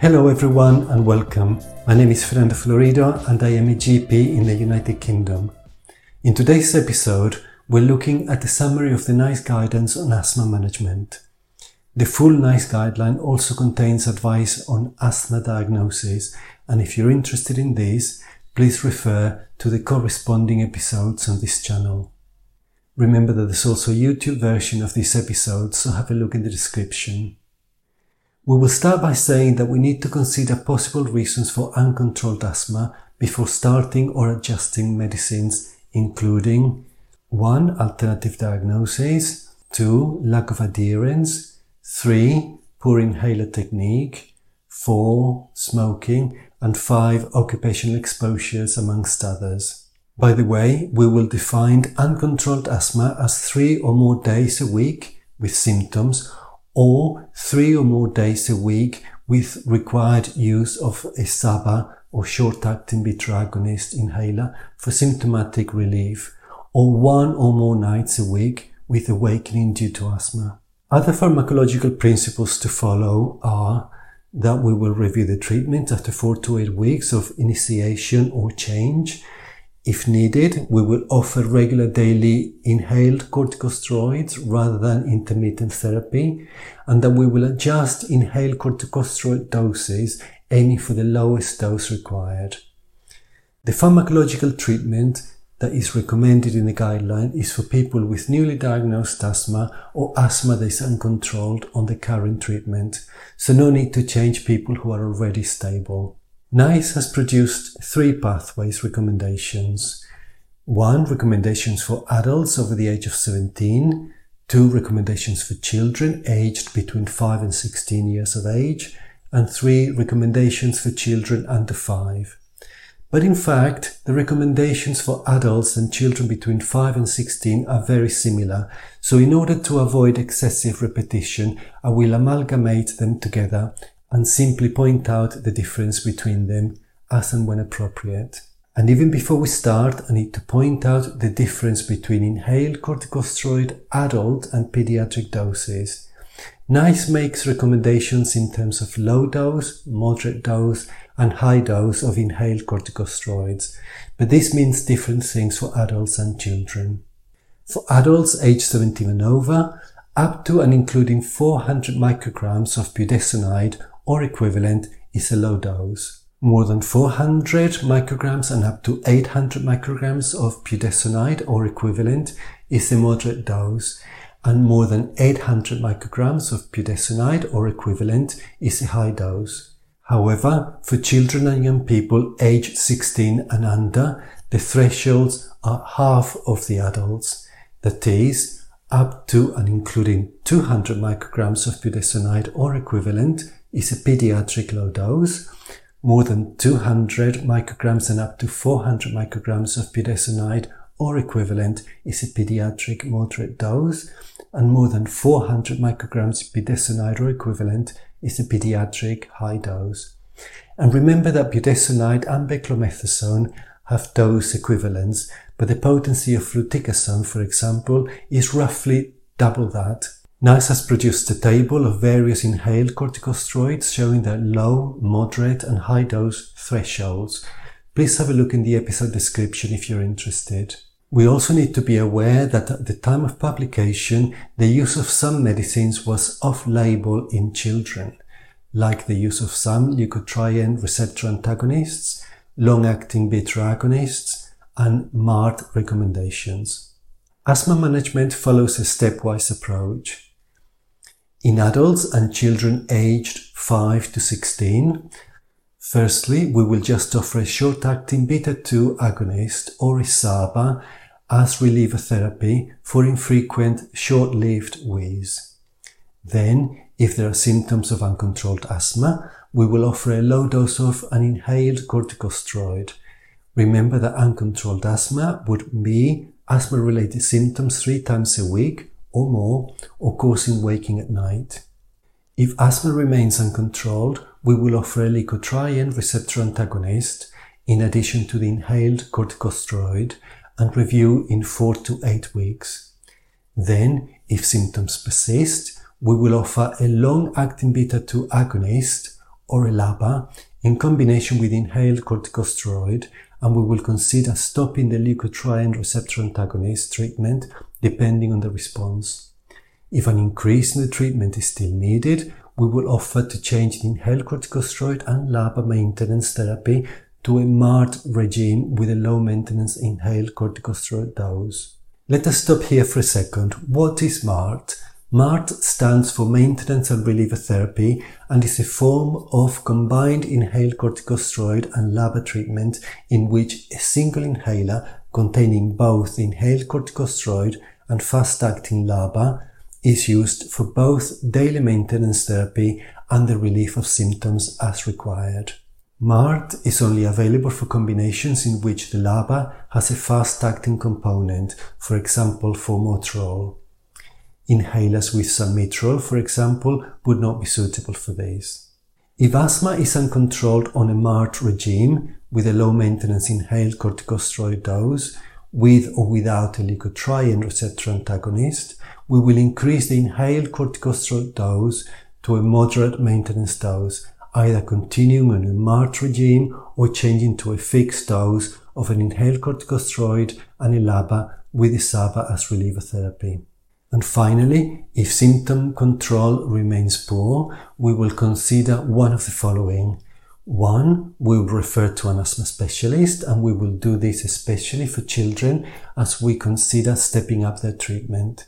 Hello everyone and welcome. My name is Fernando Florido and I am a GP in the United Kingdom. In today's episode, we're looking at a summary of the NICE guidance on asthma management. The full NICE guideline also contains advice on asthma diagnosis and if you're interested in these, please refer to the corresponding episodes on this channel. Remember that there's also a YouTube version of this episode, so have a look in the description. We will start by saying that we need to consider possible reasons for uncontrolled asthma before starting or adjusting medicines, including 1. Alternative diagnosis, 2. Lack of adherence, 3. Poor inhaler technique, 4. Smoking, and 5. Occupational exposures, amongst others. By the way, we will define uncontrolled asthma as 3 or more days a week with symptoms or three or more days a week with required use of a SABA or short-acting beta agonist inhaler for symptomatic relief, or one or more nights a week with awakening due to asthma. Other pharmacological principles to follow are that we will review the treatment after four to eight weeks of initiation or change if needed, we will offer regular daily inhaled corticosteroids rather than intermittent therapy, and that we will adjust inhaled corticosteroid doses aiming for the lowest dose required. The pharmacological treatment that is recommended in the guideline is for people with newly diagnosed asthma or asthma that is uncontrolled on the current treatment, so no need to change people who are already stable. NICE has produced three pathways recommendations. One, recommendations for adults over the age of 17. Two, recommendations for children aged between 5 and 16 years of age. And three, recommendations for children under 5. But in fact, the recommendations for adults and children between 5 and 16 are very similar. So in order to avoid excessive repetition, I will amalgamate them together and simply point out the difference between them as and when appropriate. And even before we start, I need to point out the difference between inhaled corticosteroid adult and pediatric doses. NICE makes recommendations in terms of low dose, moderate dose, and high dose of inhaled corticosteroids, but this means different things for adults and children. For adults aged 17 and over, up to and including 400 micrograms of budesonide or equivalent is a low dose. More than 400 micrograms and up to 800 micrograms of budesonide or equivalent is a moderate dose and more than 800 micrograms of budesonide or equivalent is a high dose. However, for children and young people aged 16 and under, the thresholds are half of the adults. That is, up to and including 200 micrograms of budesonide or equivalent is a pediatric low dose. More than 200 micrograms and up to 400 micrograms of budesonide or equivalent is a pediatric moderate dose, and more than 400 micrograms budesonide or equivalent is a pediatric high dose. And remember that budesonide and beclomethasone have dose equivalents, but the potency of fluticasone, for example, is roughly double that. NICE has produced a table of various inhaled corticosteroids showing their low, moderate and high dose thresholds. Please have a look in the episode description if you're interested. We also need to be aware that at the time of publication, the use of some medicines was off-label in children, like the use of some leukotriene receptor antagonists, long-acting beta agonists, and MART recommendations. Asthma management follows a stepwise approach. In adults and children aged 5 to 16, firstly, we will just offer a short-acting beta-2 agonist or a SABA as reliever therapy for infrequent short-lived wheeze. Then, if there are symptoms of uncontrolled asthma, we will offer a low dose of an inhaled corticosteroid. Remember that uncontrolled asthma would be asthma-related symptoms three times a week or more or causing waking at night. If asthma remains uncontrolled, we will offer a leukotriene receptor antagonist in addition to the inhaled corticosteroid and review in 4 to 8 weeks. Then, if symptoms persist, we will offer a long-acting beta-2 agonist or a LABA in combination with inhaled corticosteroid and we will consider stopping the leukotriene receptor antagonist treatment depending on the response. If an increase in the treatment is still needed, we will offer to change the inhaled corticosteroid and LABA maintenance therapy to a MART regime with a low maintenance inhaled corticosteroid dose. Let us stop here for a second. What is MART? MART stands for Maintenance and Reliever Therapy and is a form of combined inhaled corticosteroid and LABA treatment in which a single inhaler containing both inhaled corticosteroid and fast-acting LABA is used for both daily maintenance therapy and the relief of symptoms as required. MART is only available for combinations in which the LABA has a fast-acting component, for example formoterol. Inhalers with salmeterol, for example, would not be suitable for this. If asthma is uncontrolled on a MART regime with a low maintenance inhaled corticosteroid dose, with or without a leukotriene receptor antagonist, we will increase the inhaled corticosteroid dose to a moderate maintenance dose either continuing on a MART regime or changing to a fixed dose of an inhaled corticosteroid and a LABA with a SABA as reliever therapy. And finally, if symptom control remains poor, we will consider one of the following. One, we will refer to an asthma specialist and we will do this especially for children as we consider stepping up their treatment.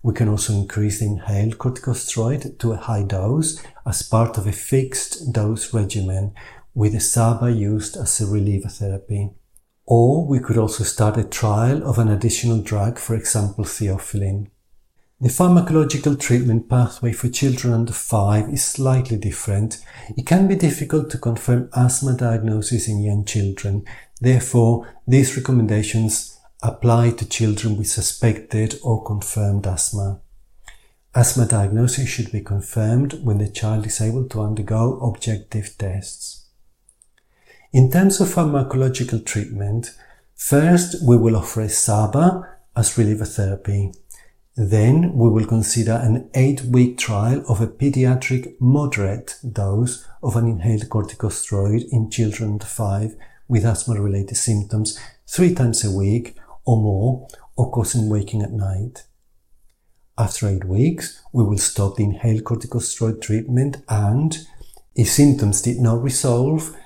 We can also increase the inhaled corticosteroid to a high dose as part of a fixed dose regimen with a SABA used as a reliever therapy. Or we could also start a trial of an additional drug, for example, theophylline. The pharmacological treatment pathway for children under 5 is slightly different. It can be difficult to confirm asthma diagnosis in young children. Therefore, these recommendations apply to children with suspected or confirmed asthma. Asthma diagnosis should be confirmed when the child is able to undergo objective tests. In terms of pharmacological treatment, first we will offer a SABA as reliever therapy. Then we will consider an 8-week trial of a pediatric moderate dose of an inhaled corticosteroid in children under 5 with asthma-related symptoms three times a week or more or causing waking at night. After eight weeks, we will stop the inhaled corticosteroid treatment and, if symptoms did not resolve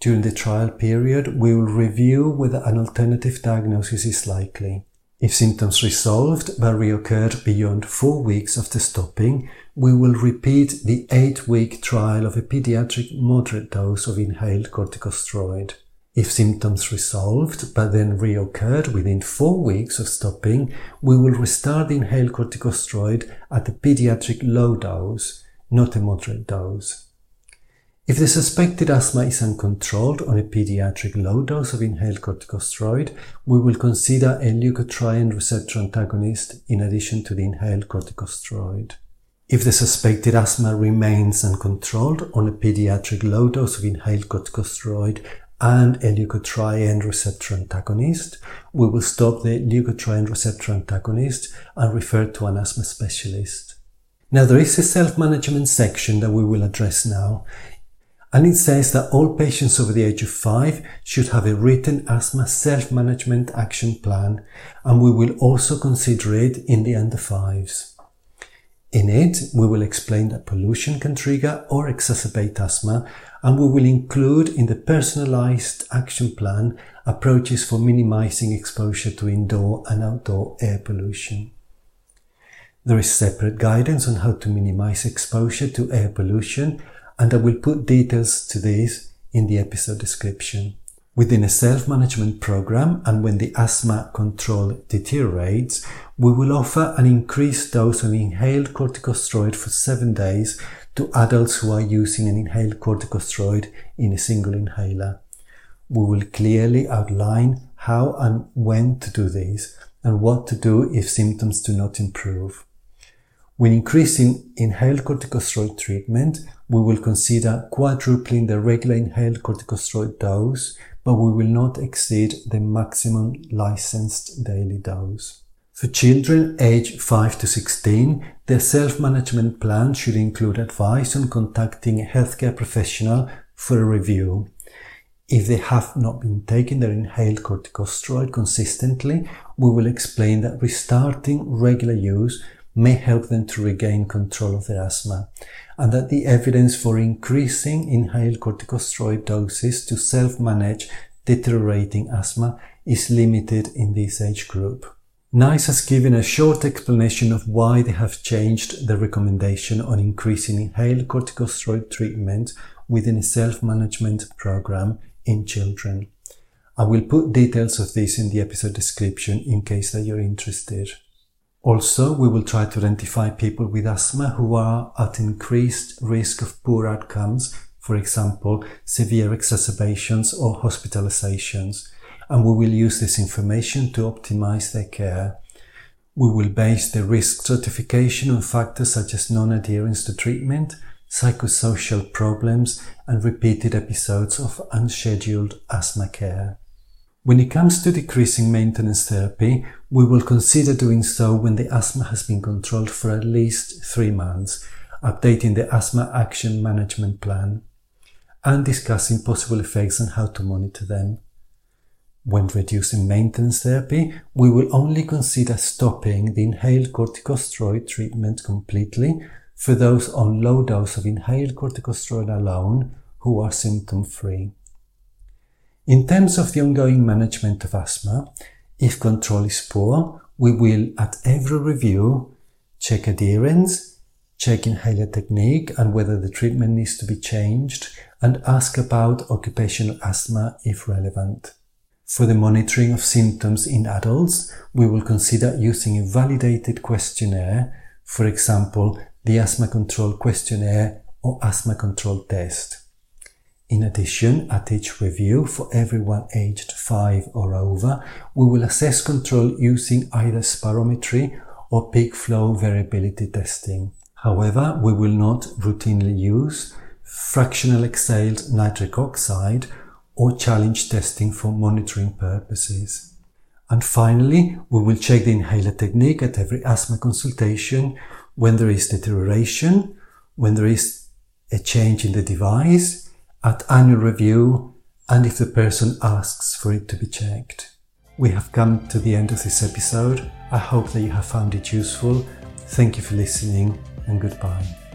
during the trial period, we will review whether an alternative diagnosis is likely. If symptoms resolved but reoccurred beyond four weeks after stopping, we will repeat the eight-week trial of a pediatric moderate dose of inhaled corticosteroid. If symptoms resolved but then reoccurred within four weeks of stopping, we will restart the inhaled corticosteroid at a pediatric low dose, not a moderate dose. If the suspected asthma is uncontrolled on a pediatric low dose of inhaled corticosteroid, we will consider a leukotriene receptor antagonist in addition to the inhaled corticosteroid. If the suspected asthma remains uncontrolled on a pediatric low dose of inhaled corticosteroid and a leukotriene receptor antagonist, we will stop the leukotriene receptor antagonist and refer to an asthma specialist. Now there is a self-management section that we will address now, and it says that all patients over the age of 5 should have a written asthma self-management action plan, and we will also consider it in the under 5s. In it, we will explain that pollution can trigger or exacerbate asthma and we will include in the personalized action plan approaches for minimizing exposure to indoor and outdoor air pollution. There is separate guidance on how to minimize exposure to air pollution and I will put details to this in the episode description. Within a self-management program and when the asthma control deteriorates, we will offer an increased dose of inhaled corticosteroid for seven days to adults who are using an inhaled corticosteroid in a single inhaler. We will clearly outline how and when to do this and what to do if symptoms do not improve. When increasing inhaled corticosteroid treatment, we will consider quadrupling the regular inhaled corticosteroid dose, but we will not exceed the maximum licensed daily dose. For children aged 5 to 16, their self-management plan should include advice on contacting a healthcare professional for a review. If they have not been taking their inhaled corticosteroid consistently, we will explain that restarting regular use may help them to regain control of their asthma, and that the evidence for increasing inhaled corticosteroid doses to self-manage deteriorating asthma is limited in this age group. NICE has given a short explanation of why they have changed the recommendation on increasing inhaled corticosteroid treatment within a self-management program in children. I will put details of this in the episode description in case that you're interested. Also, we will try to identify people with asthma who are at increased risk of poor outcomes, for example, severe exacerbations or hospitalizations and we will use this information to optimize their care. We will base the risk stratification on factors such as non-adherence to treatment, psychosocial problems, and repeated episodes of unscheduled asthma care. When it comes to decreasing maintenance therapy, we will consider doing so when the asthma has been controlled for at least three months, updating the asthma action management plan, and discussing possible effects and how to monitor them. When reducing maintenance therapy, we will only consider stopping the inhaled corticosteroid treatment completely for those on low dose of inhaled corticosteroid alone who are symptom free. In terms of the ongoing management of asthma, if control is poor, we will at every review check adherence, check inhaler technique and whether the treatment needs to be changed, and ask about occupational asthma if relevant. For the monitoring of symptoms in adults, we will consider using a validated questionnaire, for example, the Asthma Control Questionnaire or Asthma Control Test. In addition, at each review for everyone aged 5 or over, we will assess control using either spirometry or peak flow variability testing. However, we will not routinely use fractional exhaled nitric oxide or challenge testing for monitoring purposes. And finally, we will check the inhaler technique at every asthma consultation when there is deterioration, when there is a change in the device, at annual review, and if the person asks for it to be checked. We have come to the end of this episode. I hope that you have found it useful. Thank you for listening and goodbye.